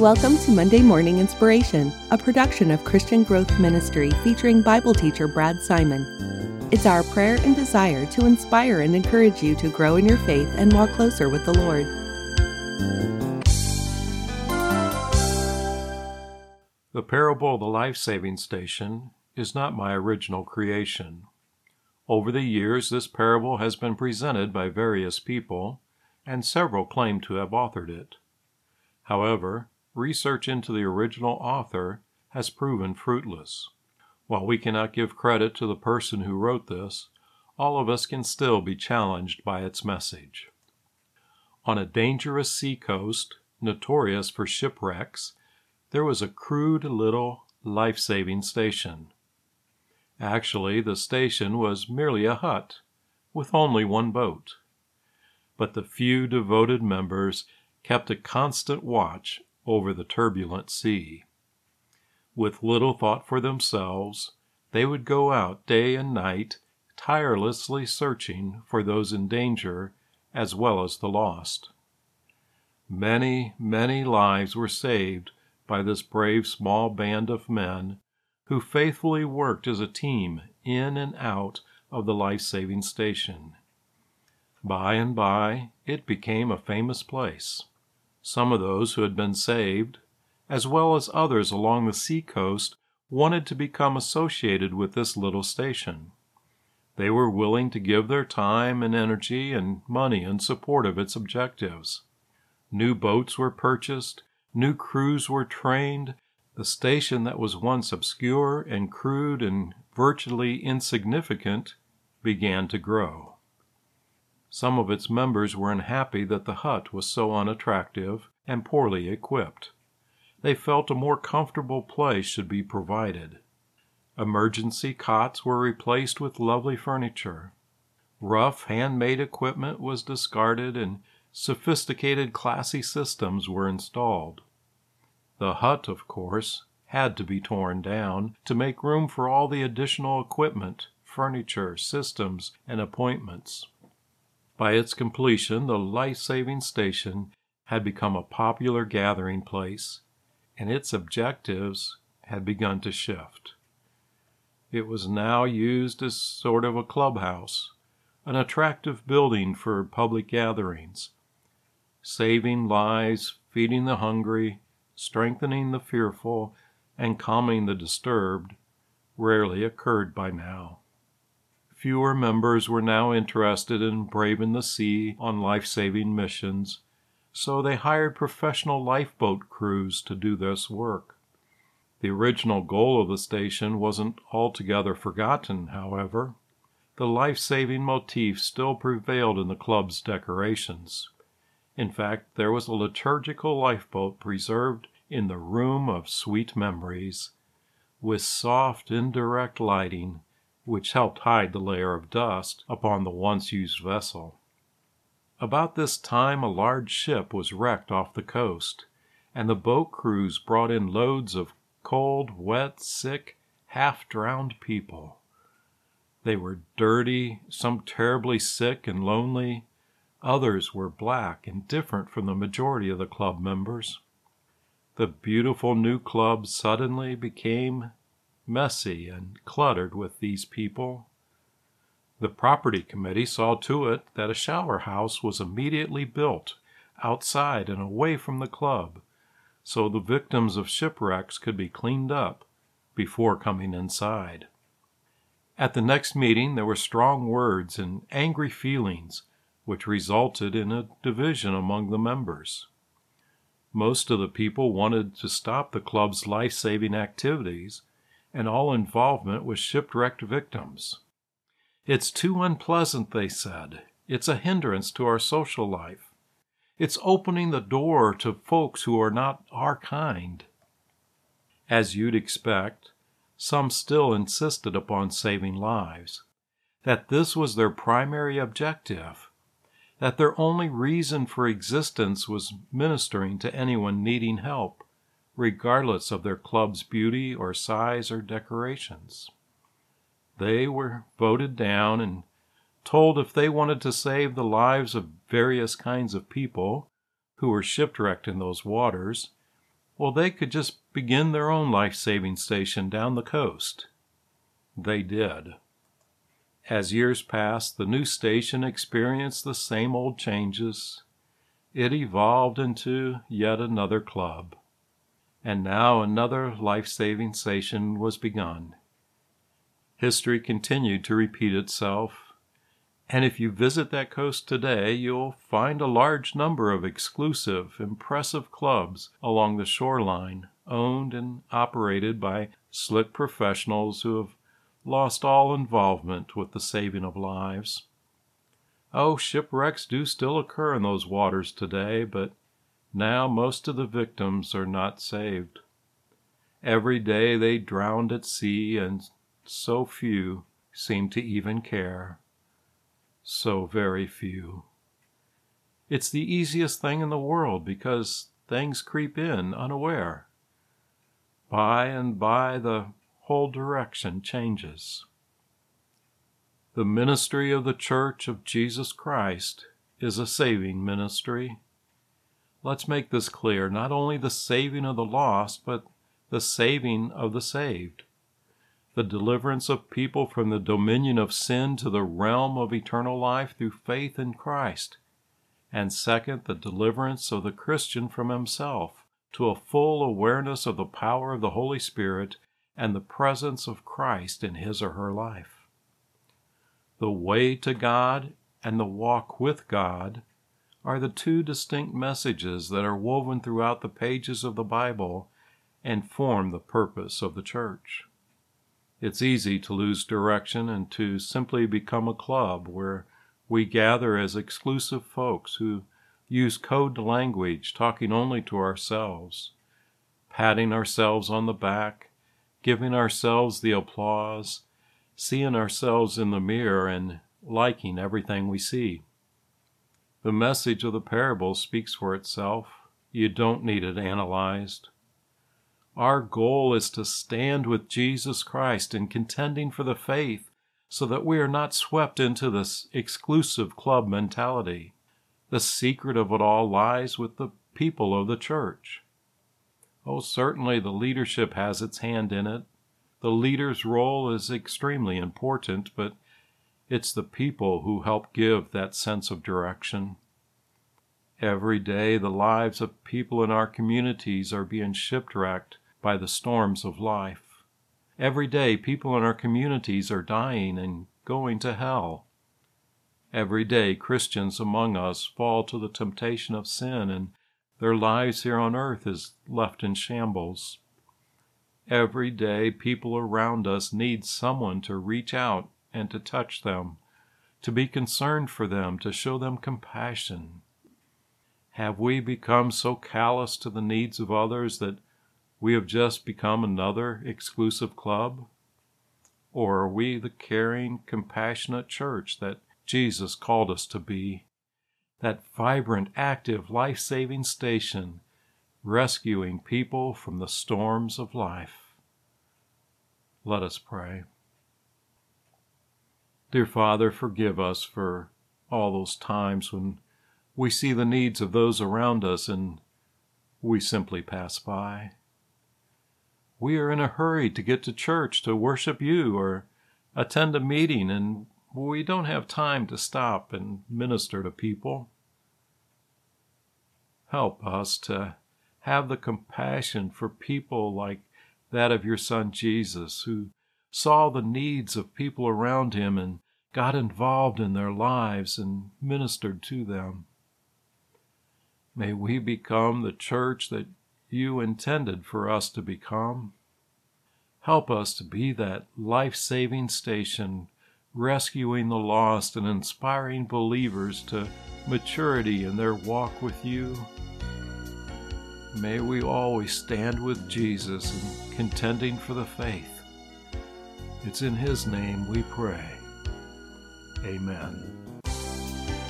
Welcome to Monday Morning Inspiration, a production of Christian Growth Ministry featuring Bible teacher Brad Simon. It's our prayer and desire to inspire and encourage you to grow in your faith and walk closer with the Lord. The parable of the life saving station is not my original creation. Over the years, this parable has been presented by various people, and several claim to have authored it. However, research into the original author has proven fruitless. While we cannot give credit to the person who wrote this, all of us can still be challenged by its message. On a dangerous sea coast, notorious for shipwrecks, there was a crude little life saving station. Actually, the station was merely a hut, with only one boat. But the few devoted members kept a constant watch over the turbulent sea. With little thought for themselves, they would go out day and night, tirelessly searching for those in danger as well as the lost. Many, many lives were saved by this brave small band of men who faithfully worked as a team in and out of the life saving station. By and by, it became a famous place. Some of those who had been saved, as well as others along the sea coast, wanted to become associated with this little station. They were willing to give their time and energy and money in support of its objectives. New boats were purchased, new crews were trained, the station that was once obscure and crude and virtually insignificant began to grow. Some of its members were unhappy that the hut was so unattractive and poorly equipped. They felt a more comfortable place should be provided. Emergency cots were replaced with lovely furniture. Rough handmade equipment was discarded and sophisticated classy systems were installed. The hut, of course, had to be torn down to make room for all the additional equipment, furniture, systems, and appointments. By its completion, the life saving station had become a popular gathering place, and its objectives had begun to shift. It was now used as sort of a clubhouse, an attractive building for public gatherings. Saving lives, feeding the hungry, strengthening the fearful, and calming the disturbed rarely occurred by now. Fewer members were now interested in braving the sea on life saving missions, so they hired professional lifeboat crews to do this work. The original goal of the station wasn't altogether forgotten, however. The life saving motif still prevailed in the club's decorations. In fact, there was a liturgical lifeboat preserved in the Room of Sweet Memories, with soft indirect lighting which helped hide the layer of dust upon the once used vessel. About this time a large ship was wrecked off the coast, and the boat crews brought in loads of cold, wet, sick, half drowned people. They were dirty, some terribly sick and lonely, others were black and different from the majority of the club members. The beautiful new club suddenly became messy and cluttered with these people. The property committee saw to it that a shower house was immediately built outside and away from the club, so the victims of shipwrecks could be cleaned up before coming inside. At the next meeting, there were strong words and angry feelings, which resulted in a division among the members. Most of the people wanted to stop the club's life saving activities and all involvement with shipwrecked victims. It's too unpleasant, they said. It's a hindrance to our social life. It's opening the door to folks who are not our kind. As you'd expect, some still insisted upon saving lives, that this was their primary objective, that their only reason for existence was ministering to anyone needing help regardless of their club's beauty or size or decorations. They were voted down and told if they wanted to save the lives of various kinds of people who were shipwrecked in those waters, Well, they could just begin their own life saving station down the coast. They did. As years passed, the new station experienced the same old changes. It evolved into yet another club. And now another life saving station was begun. History continued to repeat itself, and if you visit that coast today, you'll find a large number of exclusive, impressive clubs along the shoreline, owned and operated by slick professionals who have lost all involvement with the saving of lives. Oh, shipwrecks do still occur in those waters today, but now most of the victims are not saved. Every day they drowned at sea, and so few seem to even care so very few. It's the easiest thing in the world because things creep in unaware. By and by, the whole direction changes. The ministry of the Church of Jesus Christ is a saving ministry. Let's make this clear not only the saving of the lost, but the saving of the saved the deliverance of people from the dominion of sin to the realm of eternal life through faith in Christ. And second, the deliverance of the Christian from himself to a full awareness of the power of the Holy Spirit and the presence of Christ in his or her life. The way to God and the walk with God are the two distinct messages that are woven throughout the pages of the Bible and form the purpose of the church. It's easy to lose direction and to simply become a club where we gather as exclusive folks who use code language, talking only to ourselves, patting ourselves on the back, giving ourselves the applause, seeing ourselves in the mirror, and liking everything we see. The message of the parable speaks for itself. You don't need it analyzed. Our goal is to stand with Jesus Christ in contending for the faith so that we are not swept into this exclusive club mentality. The secret of it all lies with the people of the church. Oh, certainly the leadership has its hand in it. The leader's role is extremely important, but it's the people who help give that sense of direction. Every day, the lives of people in our communities are being shipwrecked by the storms of life. Every day, people in our communities are dying and going to hell. Every day, Christians among us fall to the temptation of sin, and their lives here on earth is left in shambles. Every day, people around us need someone to reach out and to touch them, to be concerned for them, to show them compassion. Have we become so callous to the needs of others that we have just become another exclusive club? Or are we the caring, compassionate church that Jesus called us to be? That vibrant, active, life saving station, rescuing people from the storms of life. Let us pray. Dear Father, forgive us for all those times when we see the needs of those around us and we simply pass by. We are in a hurry to get to church to worship you or attend a meeting, and we don't have time to stop and minister to people. Help us to have the compassion for people like that of your Son Jesus, who saw the needs of people around him and got involved in their lives and ministered to them. May we become the church that you intended for us to become. Help us to be that life saving station, rescuing the lost and inspiring believers to maturity in their walk with you. May we always stand with Jesus in contending for the faith. It's in His name we pray. Amen.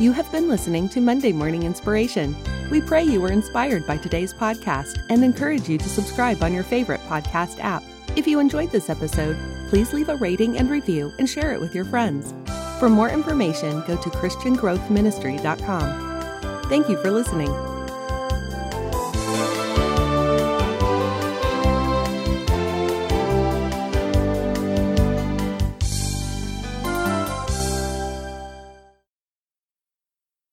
You have been listening to Monday Morning Inspiration. We pray you were inspired by today's podcast and encourage you to subscribe on your favorite podcast app. If you enjoyed this episode, please leave a rating and review and share it with your friends. For more information, go to ChristianGrowthMinistry.com. Thank you for listening.